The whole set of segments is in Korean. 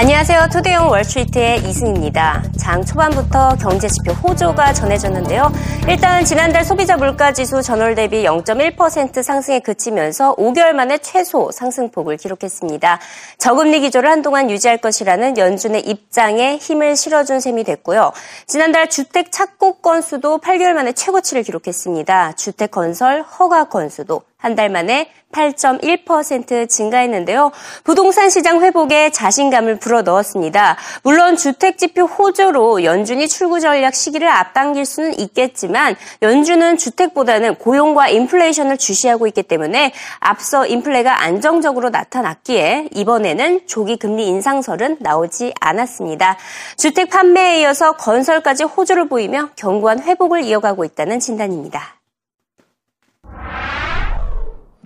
안녕하세요. 투데이온 월스트리트의 이승입니다. 장 초반부터 경제 지표 호조가 전해졌는데요. 일단 지난달 소비자 물가 지수 전월 대비 0.1% 상승에 그치면서 5개월 만에 최소 상승폭을 기록했습니다. 저금리 기조를 한동안 유지할 것이라는 연준의 입장에 힘을 실어준 셈이 됐고요. 지난달 주택 착공 건수도 8개월 만에 최고치를 기록했습니다. 주택 건설 허가 건수도 한 달 만에 8.1% 증가했는데요. 부동산 시장 회복에 자신감을 불어넣었습니다. 물론 주택지표 호조로 연준이 출구 전략 시기를 앞당길 수는 있겠지만 연준은 주택보다는 고용과 인플레이션을 주시하고 있기 때문에 앞서 인플레가 안정적으로 나타났기에 이번에는 조기 금리 인상설은 나오지 않았습니다. 주택 판매에 이어서 건설까지 호조를 보이며 견고한 회복을 이어가고 있다는 진단입니다.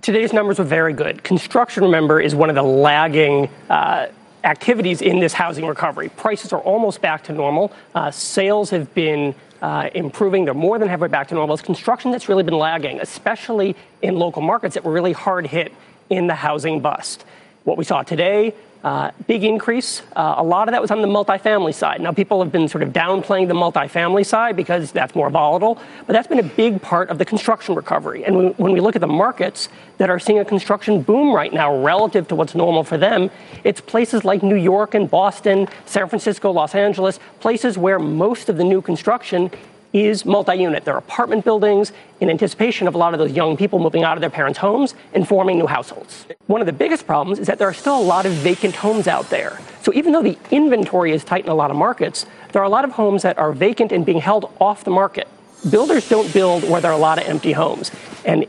Today's numbers were very good. Construction, remember, is one of the lagging uh, activities in this housing recovery. Prices are almost back to normal. Uh, sales have been uh, improving. They're more than halfway back to normal. It's construction that's really been lagging, especially in local markets that were really hard hit in the housing bust. What we saw today uh, big increase. Uh, a lot of that was on the multifamily side. Now, people have been sort of downplaying the multifamily side because that's more volatile, but that's been a big part of the construction recovery. And when, when we look at the markets that are seeing a construction boom right now relative to what's normal for them, it's places like New York and Boston, San Francisco, Los Angeles, places where most of the new construction is multi-unit. They're apartment buildings in anticipation of a lot of those young people moving out of their parents' homes and forming new households. One of the biggest problems is that there are still a lot of vacant homes out there. So even though the inventory is tight in a lot of markets, there are a lot of homes that are vacant and being held off the market. Builders don't build where there are a lot of empty homes. And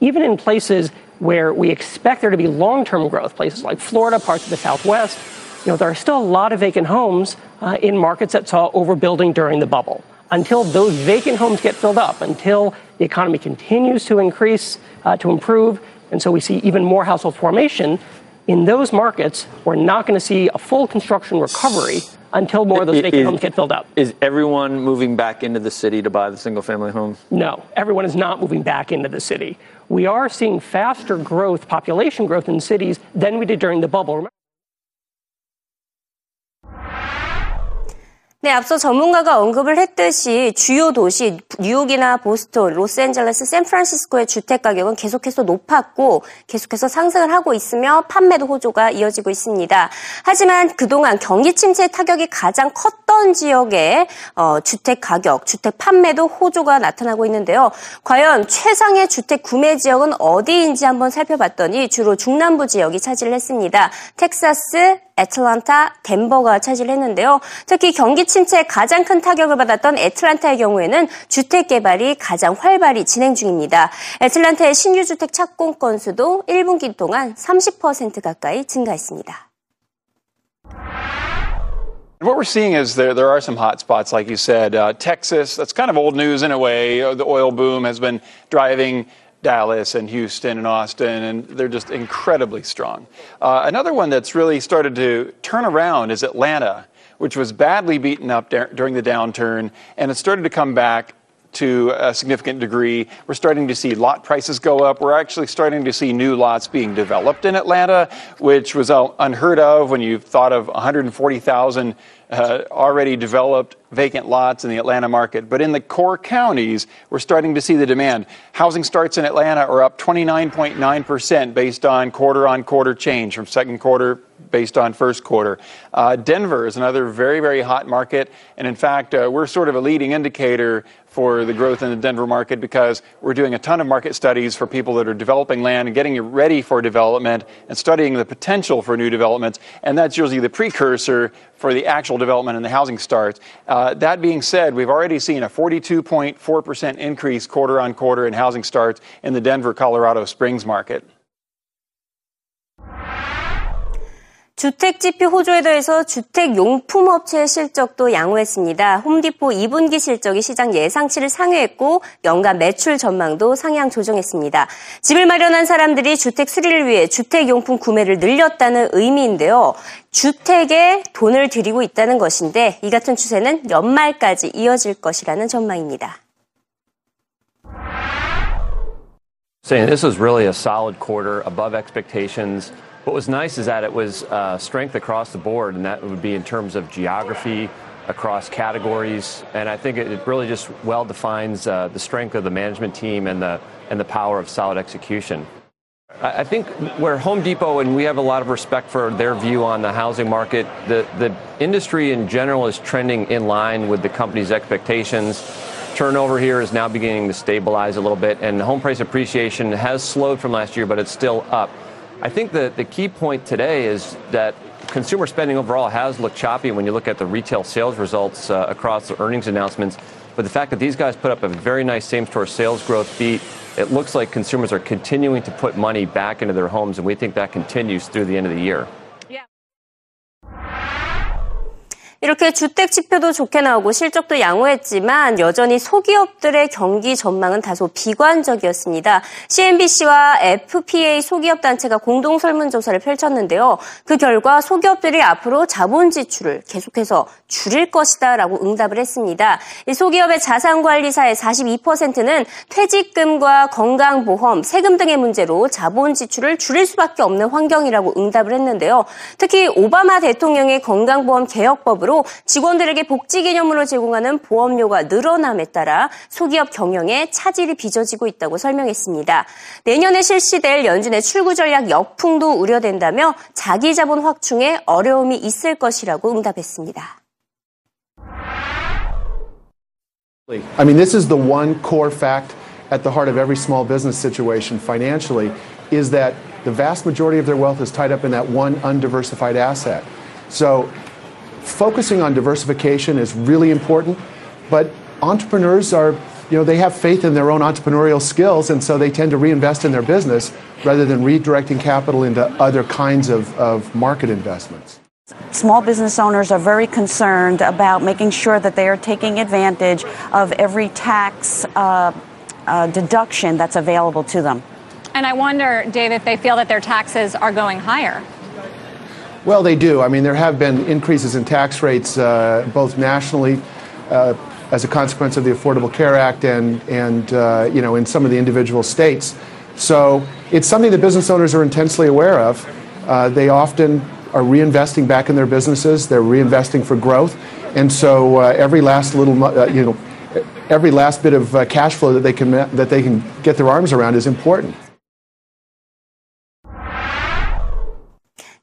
even in places where we expect there to be long-term growth, places like Florida, parts of the Southwest, you know, there are still a lot of vacant homes uh, in markets that saw overbuilding during the bubble until those vacant homes get filled up, until the economy continues to increase, uh, to improve, and so we see even more household formation, in those markets, we're not going to see a full construction recovery until more of those vacant is, homes get filled up. Is everyone moving back into the city to buy the single family homes? No, everyone is not moving back into the city. We are seeing faster growth, population growth in cities than we did during the bubble. 네, 앞서 전문가가 언급을 했듯이 주요 도시 뉴욕이나 보스턴, 로스앤젤레스, 샌프란시스코의 주택 가격은 계속해서 높았고 계속해서 상승을 하고 있으며 판매도 호조가 이어지고 있습니다. 하지만 그동안 경기 침체 타격이 가장 컸던 지역의 어, 주택 가격, 주택 판매도 호조가 나타나고 있는데요. 과연 최상의 주택 구매 지역은 어디인지 한번 살펴봤더니 주로 중남부 지역이 차지를 했습니다. 텍사스, 애틀란타, 덴버가 차지를 했는데요. 특히 경기 침체에 가장 큰 타격을 받았던 애틀란타의 경우에는 주택 개발이 가장 활발히 진행 중입니다. 애틀란타의 신규 주택 착공 건수도 1분기 동안 30% 가까이 증가했습니다. What we're seeing is there there are some hot spots, like you said. Uh, Texas, that's kind of old news in a way. The oil boom has been driving Dallas and Houston and Austin, and they're just incredibly strong. Uh, another one that's really started to turn around is Atlanta, which was badly beaten up during the downturn, and it started to come back to a significant degree. We're starting to see lot prices go up. We're actually starting to see new lots being developed in Atlanta, which was unheard of when you thought of 140,000 uh, already developed vacant lots in the Atlanta market. But in the core counties, we're starting to see the demand. Housing starts in Atlanta are up 29.9% based on quarter on quarter change from second quarter based on first quarter. Uh, Denver is another very, very hot market. And in fact, uh, we're sort of a leading indicator for the growth in the Denver market because we're doing a ton of market studies for people that are developing land and getting it ready for development and studying the potential for new developments. And that's usually the precursor for the actual development and the housing starts. Uh, Uh, that being said, we've already seen a 42.4% increase quarter on quarter in housing starts in the Denver, Colorado Springs market. 주택지표 호조에 더해서 주택용품업체의 실적도 양호했습니다. 홈디포 2분기 실적이 시장 예상치를 상회했고 연간 매출 전망도 상향 조정했습니다. 집을 마련한 사람들이 주택 수리를 위해 주택용품 구매를 늘렸다는 의미인데요. 주택에 돈을 들이고 있다는 것인데 이 같은 추세는 연말까지 이어질 것이라는 전망입니다. Saying this is really a solid quarter above expectations. What was nice is that it was uh, strength across the board, and that would be in terms of geography, across categories, and I think it, really just well defines uh, the strength of the management team and the and the power of solid execution. I think where Home Depot and we have a lot of respect for their view on the housing market, the the industry in general is trending in line with the company's expectations. Turnover here is now beginning to stabilize a little bit, and home price appreciation has slowed from last year, but it's still up. I think the, the key point today is that consumer spending overall has looked choppy when you look at the retail sales results uh, across the earnings announcements. But the fact that these guys put up a very nice same store sales growth beat, it looks like consumers are continuing to put money back into their homes, and we think that continues through the end of the year. 이렇게 주택 지표도 좋게 나오고 실적도 양호했지만 여전히 소기업들의 경기 전망은 다소 비관적이었습니다. CNBC와 FPA 소기업 단체가 공동 설문조사를 펼쳤는데요. 그 결과 소기업들이 앞으로 자본 지출을 계속해서 줄일 것이다라고 응답을 했습니다. 소기업의 자산관리사의 42%는 퇴직금과 건강보험, 세금 등의 문제로 자본 지출을 줄일 수밖에 없는 환경이라고 응답을 했는데요. 특히 오바마 대통령의 건강보험 개혁법으로 방식으로 직원들에게 복지 개념으로 제공하는 보험료가 늘어남에 따라 소기업 경영에 차질이 빚어지고 있다고 설명했습니다. 내년에 실시될 연준의 출구 전략 역풍도 우려된다며 자기 자본 확충에 어려움이 있을 것이라고 응답했습니다. I mean, this is the one core fact at the heart of every small business situation financially is that the vast majority of their wealth is tied up in that one undiversified asset. So focusing on diversification is really important, but entrepreneurs are, you know, they have faith in their own entrepreneurial skills, and so they tend to reinvest in their business rather than redirecting capital into other kinds of, of market investments. Small business owners are very concerned about making sure that they are taking advantage of every tax uh, uh, deduction that's available to them. And I wonder, Dave, if they feel that their taxes are going higher. Well, they do. I mean, there have been increases in tax rates uh, both nationally uh, as a consequence of the Affordable Care Act and, and uh, you know, in some of the individual states. So it's something that business owners are intensely aware of. Uh, they often are reinvesting back in their businesses. They're reinvesting for growth. And so uh, every last little, uh, you know, every last bit of cash flow that they, can, that they can get their arms around is important.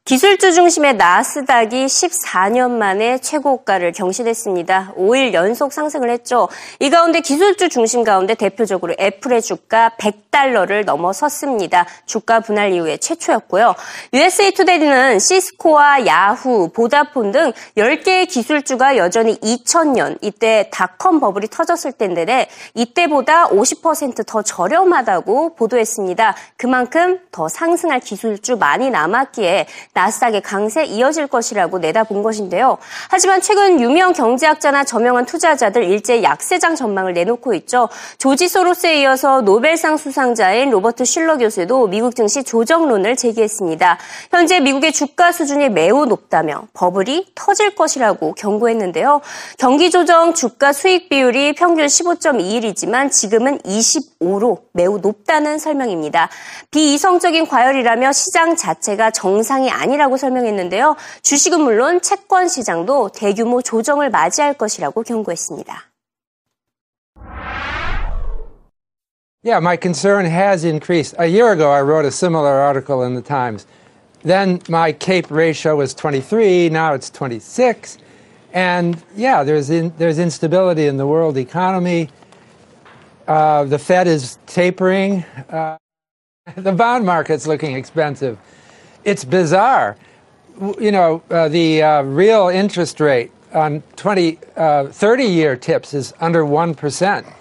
기술주 중심의 나스닥이 14년 만에 최고가를 경신했습니다. 5일 연속 상승을 했죠. 이 가운데 기술주 중심 가운데 대표적으로 애플의 주가 100달러를 넘어섰습니다. 주가 분할 이후에 최초였고요. USA 투데이는 시스코와 야후, 보다폰 등 10개의 기술주가 여전히 2000년 이때 닷컴 버블이 터졌을 때인데 이때보다 50%더 저렴하다고 보도했습니다. 그만큼 더 상승할 기술주 많이 남았기에 나스닥의 강세 이어질 것이라고 내다본 것인데요. 하지만 최근 유명 경제학자나 저명한 투자자들 일제 약세장 전망을 내놓고 있죠. 조지 소로스에 이어서 노벨상 수상자인 로버트 슐러 교수도 미국 증시 조정론을 제기했습니다. 현재 미국의 주가 수준이 매우 높다며 버블이 터질 것이라고 경고했는데요. 경기 조정 주가 수익 비율이 평균 15.21이지만 지금은 25로 매우 높다는 설명입니다. 비이성적인 과열이라며 시장 자체가 정상이 아니 아니라고 설명했는데요. 주식은 물론 채권 시장도 대규모 조정을 맞이할 것이라고 경고했습니다. Yeah, my concern has increased. A year ago, I wrote a similar article in the Times. Then my CAPE ratio was 23, now it's 26. And yeah, there's, in, there's instability in the world economy. Uh, the Fed is tapering. Uh, the bond market's looking expensive it's bizarre. You know, uh, the uh, real interest rate on 20, uh, 30 year tips is under 1%.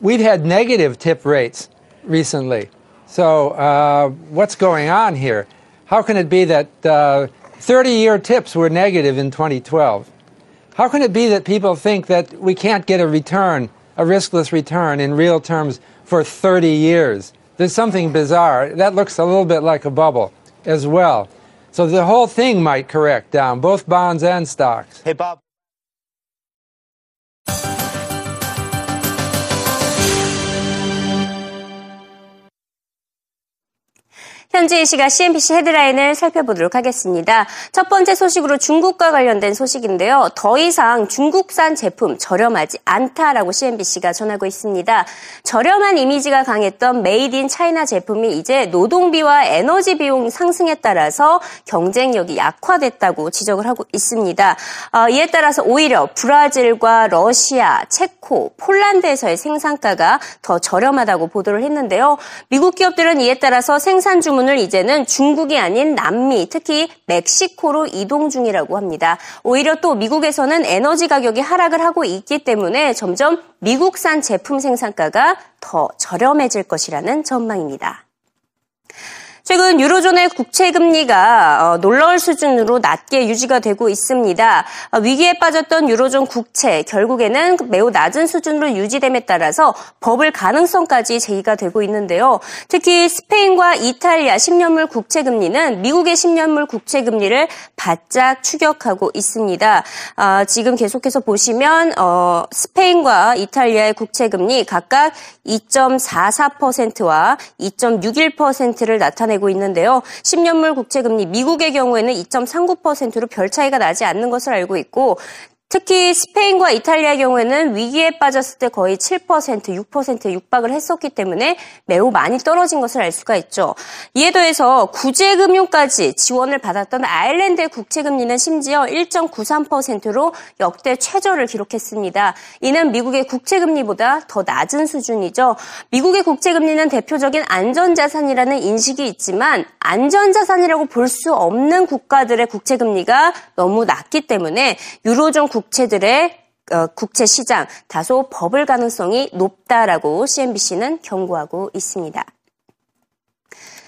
We've had negative tip rates recently. So, uh, what's going on here? How can it be that uh, 30 year tips were negative in 2012? How can it be that people think that we can't get a return, a riskless return in real terms for 30 years? There's something bizarre. That looks a little bit like a bubble as well. So the whole thing might correct down, both bonds and stocks. Hey, Bob. 현지 이 시각 CNBC 헤드라인을 살펴보도록 하겠습니다. 첫 번째 소식으로 중국과 관련된 소식인데요. 더 이상 중국산 제품 저렴하지 않다라고 CNBC가 전하고 있습니다. 저렴한 이미지가 강했던 Made in China 제품이 이제 노동비와 에너지 비용 상승에 따라서 경쟁력이 약화됐다고 지적을 하고 있습니다. 어, 이에 따라서 오히려 브라질과 러시아, 체코, 폴란드에서의 생산가가 더 저렴하다고 보도를 했는데요. 미국 기업들은 이에 따라서 생산 주문 주문을 이제는 중국이 아닌 남미, 특히 멕시코로 이동 중이라고 합니다. 오히려 또 미국에서는 에너지 가격이 하락을 하고 있기 때문에 점점 미국산 제품 생산가가 더 저렴해질 것이라는 전망입니다. 최근 유로존의 국채 금리가 어, 놀라울 수준으로 낮게 유지가 되고 있습니다. 어, 위기에 빠졌던 유로존 국채 결국에는 매우 낮은 수준으로 유지됨에 따라서 버블 가능성까지 제기가 되고 있는데요. 특히 스페인과 이탈리아 10년물 국채 금리는 미국의 10년물 국채 금리를 바짝 추격하고 있습니다. 아, 지금 계속해서 보시면 어, 스페인과 이탈리아의 국채 금리 각각 2.44%와 2.61%를 나타내 나타내고 있는데요. 10년물 국채 금리 미국의 경우에는 2.39%로 별 차이가 나지 않는 것을 알고 있고 특히 스페인과 이탈리아의 경우에는 위기에 빠졌을 때 거의 7%, 6%에 육박을 했었기 때문에 매우 많이 떨어진 것을 알 수가 있죠. 이에 더해서 구제금융까지 지원을 받았던 아일랜드의 국채금리는 심지어 1.93%로 역대 최저를 기록했습니다. 이는 미국의 국채금리보다 더 낮은 수준이죠. 미국의 국채금리는 대표적인 안전자산이라는 인식이 있지만 안전자산이라고 볼 수 없는 국가들의 국채금리가 너무 낮기 때문에 유로존 국 국채들의 어, 국채 시장 다소 버블 가능성이 높다라고 CNBC는 경고하고 있습니다.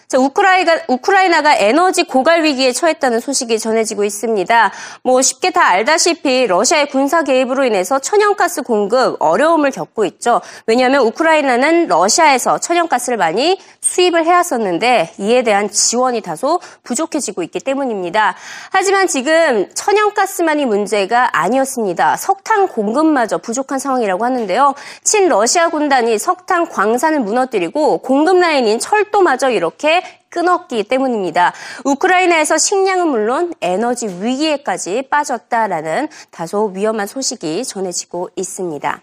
자, 우크라이나, 우크라이나가 에너지 고갈 위기에 처했다는 소식이 전해지고 있습니다. 뭐 쉽게 다 알다시피 러시아의 군사 개입으로 인해서 천연가스 공급 어려움을 겪고 있죠. 왜냐하면 우크라이나는 러시아에서 천연가스를 많이 수입을 해왔었는데 이에 대한 지원이 다소 부족해지고 있기 때문입니다. 하지만 지금 천연가스만이 문제가 아니었습니다. 석탄 공급마저 부족한 상황이라고 하는데요. 친러시아 군단이 석탄 광산을 무너뜨리고 공급 라인인 철도마저 이렇게 끊었기 때문입니다. 우크라이나에서 식량은 물론 에너지 위기에까지 빠졌다라는 다소 위험한 소식이 전해지고 있습니다.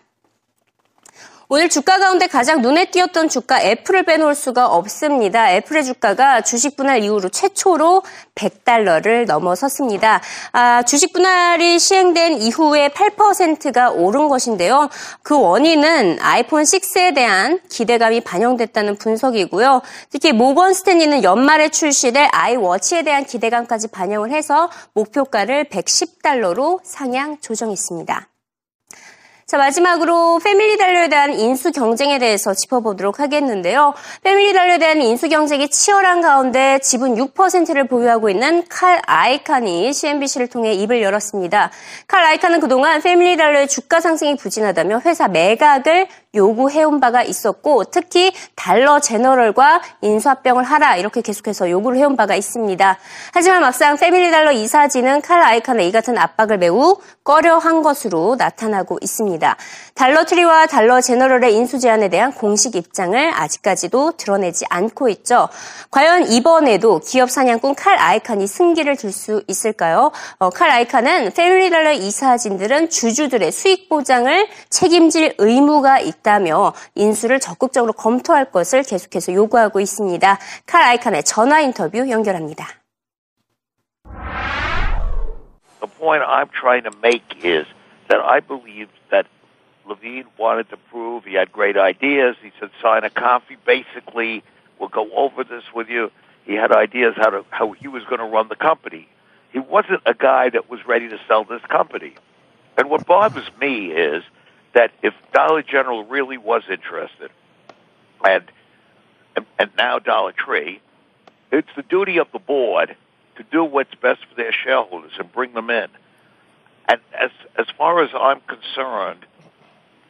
오늘 주가 가운데 가장 눈에 띄었던 주가 애플을 빼놓을 수가 없습니다. 애플의 주가가 주식 분할 이후로 최초로 100달러를 넘어섰습니다. 아, 주식 분할이 시행된 이후에 8%가 오른 것인데요. 그 원인은 아이폰 6에 대한 기대감이 반영됐다는 분석이고요. 특히 모건 스탠리는 연말에 출시될 아이워치에 대한 기대감까지 반영을 해서 목표가를 110달러로 상향 조정했습니다. 자, 마지막으로 패밀리 달러에 대한 인수 경쟁에 대해서 짚어보도록 하겠는데요. 패밀리 달러에 대한 인수 경쟁이 치열한 가운데 지분 6%를 보유하고 있는 칼 아이칸이 CNBC를 통해 입을 열었습니다. 칼 아이칸은 그동안 패밀리 달러의 주가 상승이 부진하다며 회사 매각을 요구해온 바가 있었고 특히 달러 제너럴과 인수합병을 하라 이렇게 계속해서 요구를 해온 바가 있습니다. 하지만 막상 패밀리 달러 이사진은 칼 아이칸의 이 같은 압박을 매우 꺼려한 것으로 나타나고 있습니다. 있습니다. 달러 트리와 달러 제너럴의 인수 제안에 대한 공식 입장을 아직까지도 드러내지 않고 있죠. 과연 이번에도 기업 사냥꾼 칼 아이칸이 승기를 쥘 수 있을까요? 어, 칼 아이칸은 패밀리 달러 이사진들은 주주들의 수익 보장을 책임질 의무가 있 다며 인수를 적극적으로 검토할 것을 계속해서 요구하고 있습니다. 칼 아이칸의 전화 인터뷰 연결합니다. The point I'm trying to make is that I believe that Levine wanted to prove he had great ideas. He said, sign a coffee. Basically, we'll go over this with you. He had ideas how to how he was going to run the company. He wasn't a guy that was ready to sell this company. And what bothers me is that if Dollar General really was interested, and and now Dollar Tree, it's the duty of the board to do what's best for their shareholders and bring them in. And as as far as I'm concerned,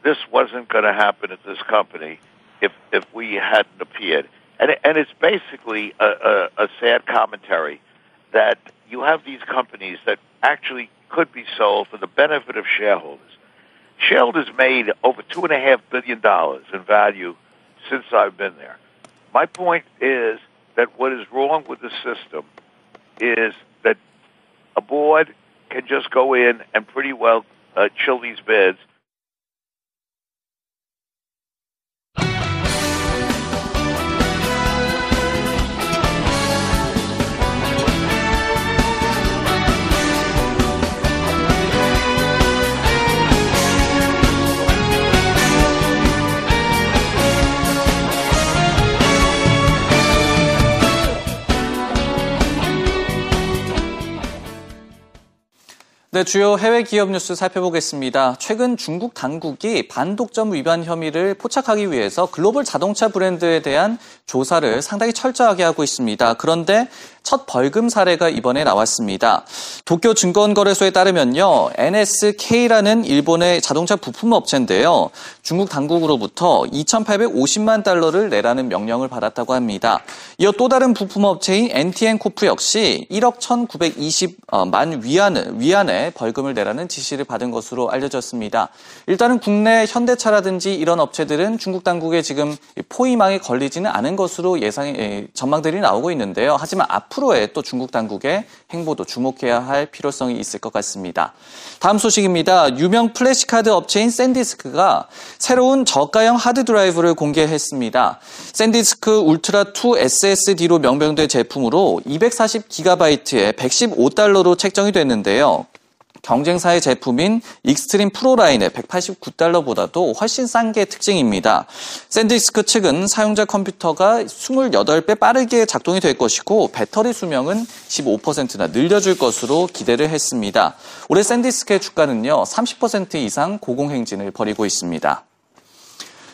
this wasn't going to happen at this company if if we hadn't appeared. And and it's basically a, a, a sad commentary that you have these companies that actually could be sold for the benefit of shareholders. Shareholders made over two and a half billion dollars in value since I've been there. My point is that what is wrong with the system is that a board can just go in and pretty well uh, chill these bids. 네, 주요 해외 기업 뉴스 살펴보겠습니다. 최근 중국 당국이 반독점 위반 혐의를 포착하기 위해서 글로벌 자동차 브랜드에 대한 조사를 상당히 철저하게 하고 있습니다. 그런데 첫 벌금 사례가 이번에 나왔습니다. 도쿄 증권거래소에 따르면요. NSK라는 일본의 자동차 부품 업체인데요. 중국 당국으로부터 2,850만 달러를 내라는 명령을 받았다고 합니다. 이어 또 다른 부품 업체인 NTN코프 역시 1억 1,920만 위안, 위안의 벌금을 내라는 지시를 받은 것으로 알려졌습니다. 일단은 국내 현대차라든지 이런 업체들은 중국 당국에 지금 포위망에 걸리지는 않은 것으로 예상 전망들이 나오고 있는데요. 하지만 앞으로의 또 중국 당국의 행보도 주목해야 할 필요성이 있을 것 같습니다. 다음 소식입니다. 유명 플래시카드 업체인 샌디스크가 새로운 저가형 하드 드라이브를 공개했습니다. 샌디스크 울트라 2 SSD로 명명된 제품으로 240GB에 115달러로 책정이 됐는데요. 경쟁사의 제품인 익스트림 프로 라인의 189달러보다도 훨씬 싼 게 특징입니다. 샌디스크 측은 사용자 컴퓨터가 28배 빠르게 작동이 될 것이고 배터리 수명은 15%나 늘려줄 것으로 기대를 했습니다. 올해 샌디스크의 주가는요 30% 이상 고공행진을 벌이고 있습니다.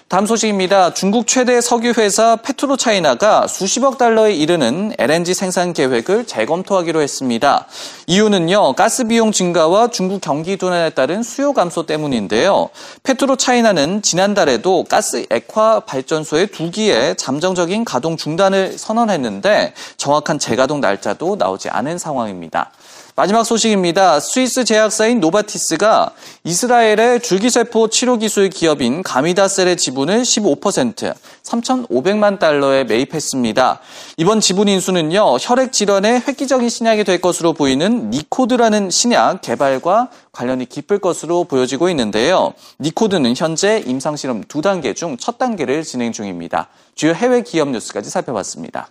다음 소식입니다. 중국 최대 석유 회사 페트로차이나가 수십억 달러에 이르는 LNG 생산 계획을 재검토하기로 했습니다. 이유는요, 가스 비용 증가와 중국 경기 둔화에 따른 수요 감소 때문인데요. 페트로차이나는 지난달에도 가스 액화 발전소의 두 기의 잠정적인 가동 중단을 선언했는데 정확한 재가동 날짜도 나오지 않은 상황입니다. 마지막 소식입니다. 스위스 제약사인 노바티스가 이스라엘의 줄기세포 치료 기술 기업인 가미다셀의 지분을 15% 3,500만 달러에 매입했습니다. 이번 지분 인수는요, 혈액 질환의 획기적인 신약이 될 것으로 보이는 니코드라는 신약 개발과 관련이 깊을 것으로 보여지고 있는데요. 니코드는 현재 임상실험 두 단계 중 첫 단계를 진행 중입니다. 주요 해외 기업 뉴스까지 살펴봤습니다.